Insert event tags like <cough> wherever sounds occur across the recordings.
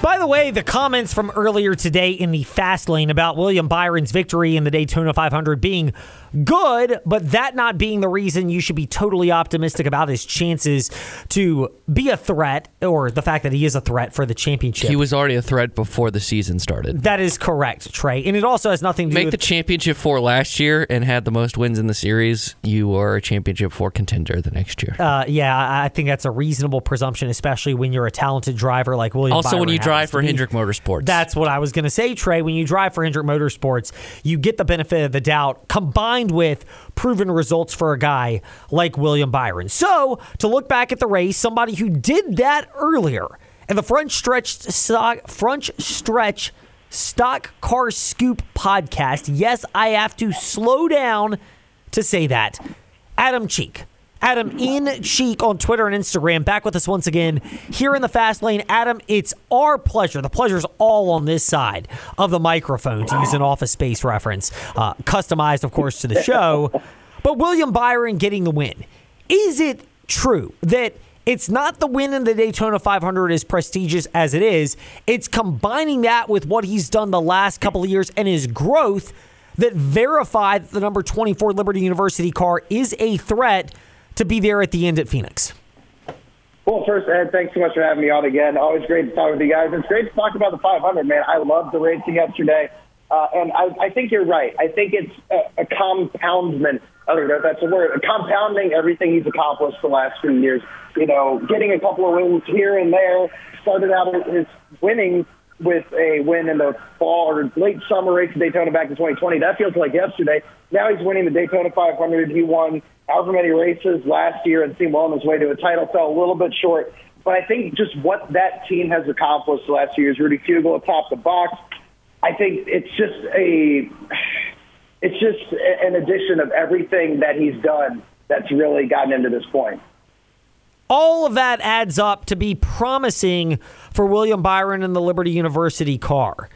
By the way, the comments from earlier today in the fast lane about William Byron's victory in the Daytona 500 being good, but that not being the reason you should be totally optimistic about his chances to be a threat or the fact that he is a threat for the championship. He was already a threat before the season started. that is correct, Trey. And it also has nothing to do Make with the championship four last year and had the most wins in the series. You are a championship four contender the next year. Uh, yeah, I think that's a reasonable presumption, especially when you're a talented driver like William. also, when you drive for. Hendrick Motorsports. That's what I was going to say, Trey. When you drive for Hendrick Motorsports, you get the benefit of the doubt combined with proven results for a guy like William Byron. So, to look back at the race, somebody who did that earlier in the front stretch stock, front stretch stock car scoop podcast. Yes, I have to slow down to say that. Adam Cheek. Adam in Cheek on Twitter and Instagram, back with us once again here in the fast lane. Adam, it's our pleasure. The pleasure's all on this side of the microphone, to use an office space reference, uh, customized, of course, to the show. <laughs> But William Byron getting the win. Is it true that it's not the win in the Daytona 500 as prestigious as it is? It's combining that with what he's done the last couple of years and his growth that verify that the number 24 Liberty University car is a threat to be there at the end at Phoenix. Well, first, Ed, thanks so much for having me on again. Always great to talk with you guys. It's great to talk about the 500, man. I loved the racing yesterday. Uh, and I, I think you're right. I think it's a, a compoundment. I don't know if that's a word. Compounding everything he's accomplished the last few years. You know, getting a couple of wins here and there. Started out his winning with a win in the fall or late summer race at Daytona back in 2020. That feels like yesterday. Now he's winning the Daytona 500. He won however many races last year and seemed well on his way to a title. Fell a little bit short. But I think just what that team has accomplished the last few years, Rudy Fugle atop the box, I think it's just a it's just an addition of everything that he's done that's really gotten into this point. All of that adds up to be promising for William Byron and the Liberty University car.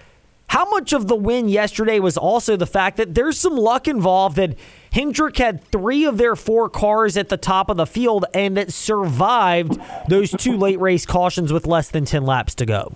How much of the win yesterday was also the fact that there's some luck involved that Hendrick had three of their four cars at the top of the field and that survived those two late race cautions with less than 10 laps to go?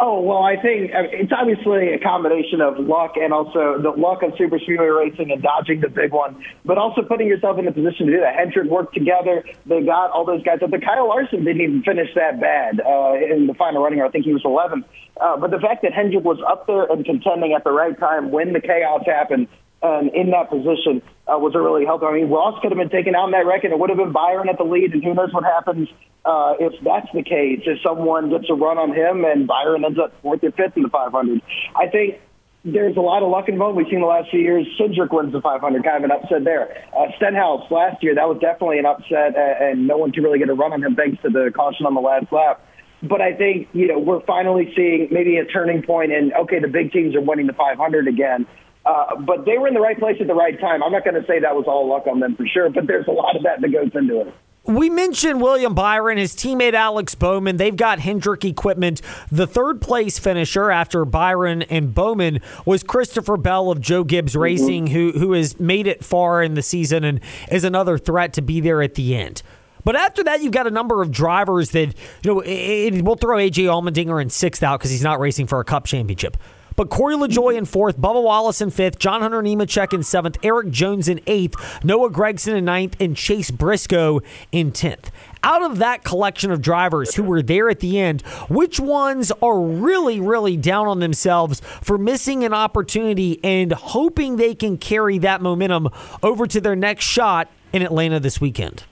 Oh well, I think it's obviously a combination of luck and also the luck of super speedway racing and dodging the big one, but also putting yourself in the position to do that. Hendrick worked together; they got all those guys. But the Kyle Larson didn't even finish that bad uh, in the final running. I think he was 11th. Uh, but the fact that Hendrick was up there and contending at the right time when the chaos happened and in that position uh, was a really helpful. I mean, Ross could have been taken out in that wreck, and it would have been Byron at the lead, and who knows what happens uh, if that's the case, if someone gets a run on him and Byron ends up fourth or fifth in the 500. I think there's a lot of luck involved. We've seen the last few years. Cindric wins the 500, kind of an upset there. Uh, Stenhouse last year, that was definitely an upset, and no one could really get a run on him thanks to the caution on the last lap. But I think, you know, we're finally seeing maybe a turning point and, okay, the big teams are winning the 500 again. Uh, but they were in the right place at the right time. I'm not going to say that was all luck on them for sure, but there's a lot of that that goes into it. We mentioned William Byron, his teammate Alex Bowman. They've got Hendrick equipment. The third place finisher after Byron and Bowman was Christopher Bell of Joe Gibbs mm-hmm. Racing, who who has made it far in the season and is another threat to be there at the end. But after that, you've got a number of drivers that you know. It, it, we'll throw AJ Allmendinger in sixth out because he's not racing for a Cup championship. But Corey LaJoie in fourth, Bubba Wallace in fifth, John Hunter Nemechek in seventh, Erik Jones in eighth, Noah Gragson in ninth, and Chase Briscoe in tenth. Out of that collection of drivers who were there at the end, which ones are really, really down on themselves for missing an opportunity and hoping they can carry that momentum over to their next shot in Atlanta this weekend?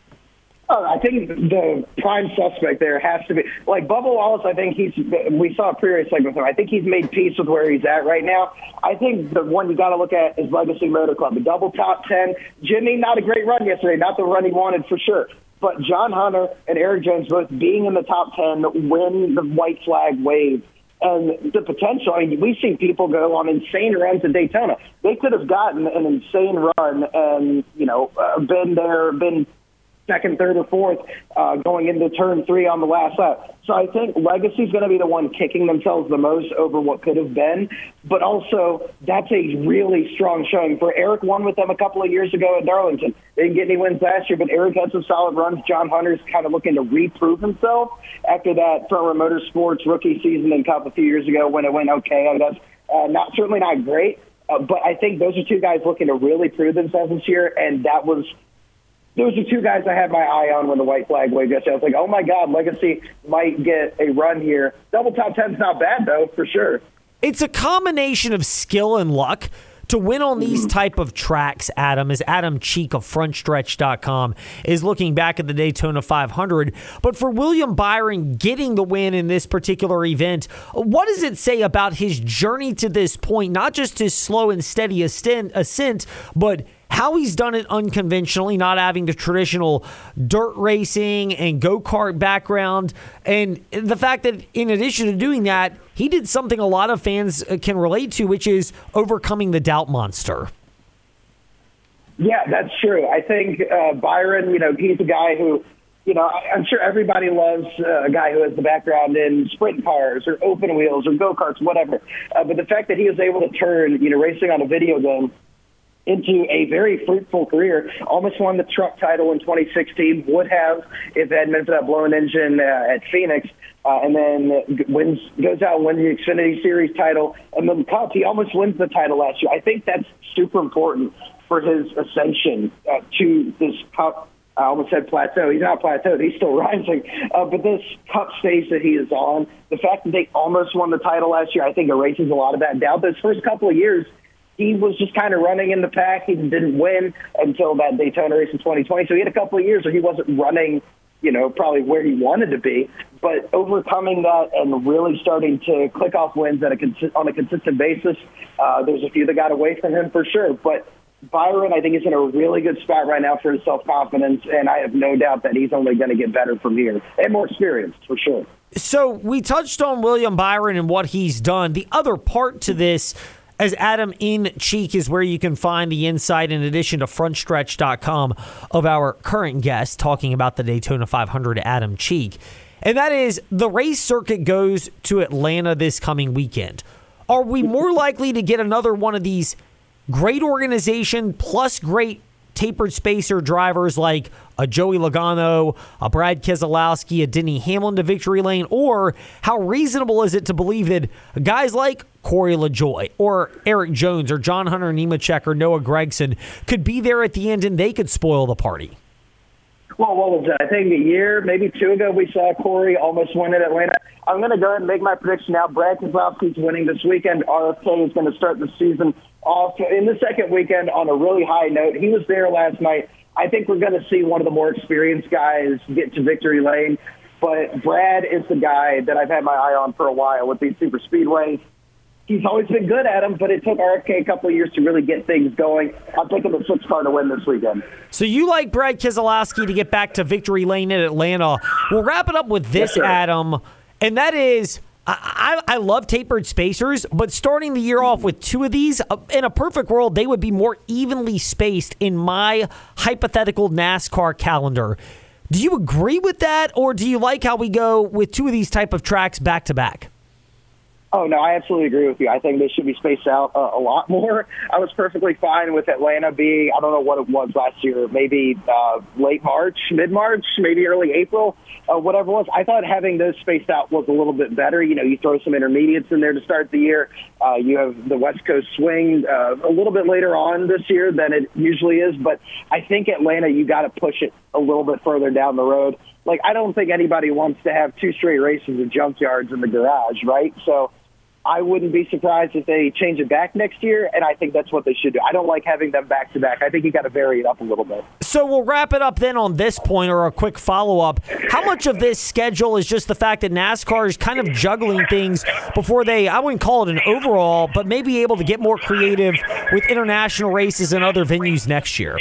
I think the prime suspect there has to be like Bubba Wallace. I think he's. We saw a pre-race segment with him. I think he's made peace with where he's at right now. I think the one you got to look at is Legacy Motor Club, the double top ten. Jimmie, not a great run yesterday, not the run he wanted for sure. But John Hunter and Erik Jones both being in the top ten when the white flag waved and the potential. I mean, we've seen people go on insane runs at Daytona. They could have gotten an insane run and you know uh, been there, been second, third, or fourth uh, going into turn three on the last lap. So I think Legacy's going to be the one kicking themselves the most over what could have been. But also, that's a really strong showing. For Erik won with them a couple of years ago at Darlington. They didn't get any wins last year, but Erik had some solid runs. John Hunter's kind of looking to reprove himself after that Front Row Motorsports rookie season in Cup a few years ago when it went okay, I guess. Uh, not certainly not great, uh, but I think those are two guys looking to really prove themselves this year, and that was those are two guys I had my eye on when the white flag waved yesterday. I was like, oh my God, Legacy might get a run here. Double top ten's not bad though, for sure. It's a combination of skill and luck to win on these mm-hmm. type of tracks, Adam, as Adam Cheek of frontstretch.com is looking back at the Daytona 500. But for William Byron getting the win in this particular event, what does it say about his journey to this point? Not just his slow and steady ascent, ascent but how he's done it unconventionally, not having the traditional dirt racing and go kart background, and the fact that in addition to doing that, he did something a lot of fans uh, can relate to, which is overcoming the doubt monster. Yeah, that's true. I think uh, Byron, you know, he's a guy who, you know, I'm sure everybody loves uh, a guy who has the background in sprint cars or open wheels or go karts, whatever. Uh, but the fact that he was able to turn, you know, racing on a video game into a very fruitful career. Almost won the truck title in 2016. Would have if it hadn't been for that blown engine uh, at Phoenix. Uh, and then wins, goes out wins the Xfinity Series title. And then Cup, he almost wins the title last year. I think that's super important for his ascension uh, to this Cup. I almost said plateau. He's not plateaued. He's still <laughs> rising. Uh, but this Cup stage that he is on, the fact that they almost won the title last year, I think erases a lot of that doubt. Those first couple of years, he was just kind of running in the pack. He didn't win until that Daytona race in 2020. So he had a couple of years where he wasn't running, you know, probably where he wanted to be. But overcoming that and really starting to click off wins at a on a consistent basis, uh, there's a few that got away from him for sure. But Byron, I think, is in a really good spot right now for his self confidence, and I have no doubt that he's only going to get better from here and more experienced for sure. So we touched on William Byron and what he's done. The other part to this as Adam in Cheek is where you can find the insight in addition to frontstretch.com of our current guest talking about the Daytona 500 Adam Cheek. And that is the race circuit goes to Atlanta this coming weekend. Are we more likely to get another one of these great organization plus great tapered spacer drivers like a Joey Logano, a Brad Keselowski, a Denny Hamlin to victory lane? Or how reasonable is it to believe that guys like Corey LaJoie or Erik Jones or John Hunter Nemechek or Noah Gragson could be there at the end and they could spoil the party? Well, what was that? I think a year, maybe two ago, we saw Corey almost win at Atlanta. I'm going to go ahead and make my prediction now. Brad Keselowski's winning this weekend. RFK is going to start the season off in the second weekend on a really high note. He was there last night. I think we're going to see one of the more experienced guys get to victory lane. But Brad is the guy that I've had my eye on for a while with these super speedways. He's always been good at them, but it took RFK a couple of years to really get things going. I'm taking the six car to win this weekend. So you like Brad Keselowski to get back to victory lane in Atlanta. We'll wrap it up with this, yes, Adam, and that is I, I, love tapered spacers, but starting the year off with two of these, uh, in a perfect world, they would be more evenly spaced in my hypothetical NASCAR calendar. Do you agree with that, or do you like how we go with two of these type of tracks back to back? Oh no, I absolutely agree with you. I think they should be spaced out uh, a lot more. <laughs> I was perfectly fine with Atlanta being I don't know what it was last year, maybe uh, late March, mid March, maybe early April, uh, whatever it was. I thought having those spaced out was a little bit better. You know, you throw some intermediates in there to start the year. Uh, you have the West Coast swing uh, a little bit later on this year than it usually is, but I think Atlanta you got to push it a little bit further down the road. Like I don't think anybody wants to have two straight races of junkyards in the garage, right? So I wouldn't be surprised if they change it back next year, and I think that's what they should do. I don't like having them back to back. I think you got to vary it up a little bit. So we'll wrap it up then on this point, or a quick follow up. How much of this schedule is just the fact that NASCAR is kind of juggling things before they, I wouldn't call it an overall, but maybe able to get more creative with international races and other venues next year?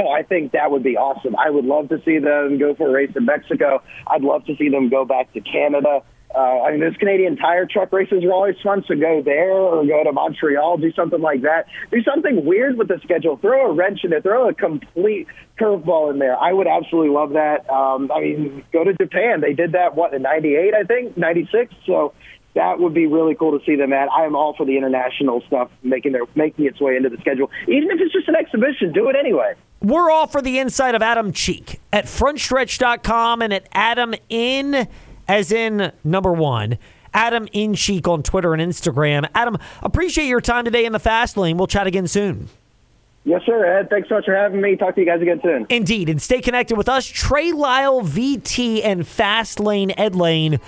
Oh, I think that would be awesome. I would love to see them go for a race in Mexico. I'd love to see them go back to Canada. Uh, I mean, those Canadian tire truck races are always fun, so go there or go to Montreal, do something like that. Do something weird with the schedule. Throw a wrench in it. Throw a complete curveball in there. I would absolutely love that. Um, I mean, go to Japan. They did that, what, in 98, I think? 96? So that would be really cool to see them at. I am all for the international stuff making their making its way into the schedule. Even if it's just an exhibition, do it anyway. We're all for the insight of Adam Cheek at frontstretch.com and at Adam in as in number one. Adam in Cheek on Twitter and Instagram. Adam, appreciate your time today in the fast lane. We'll chat again soon. Yes, sir, Ed. Thanks so much for having me. Talk to you guys again soon. Indeed. And stay connected with us, Trey Lyle, VT, and Fast Lane Ed Lane.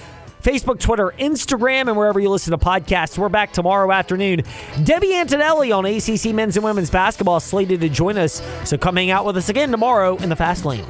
Facebook, Twitter, Instagram, and wherever you listen to podcasts. We're back tomorrow afternoon. Debbie Antonelli on ACC men's and women's basketball slated to join us. So come hang out with us again tomorrow in the Fast Lane.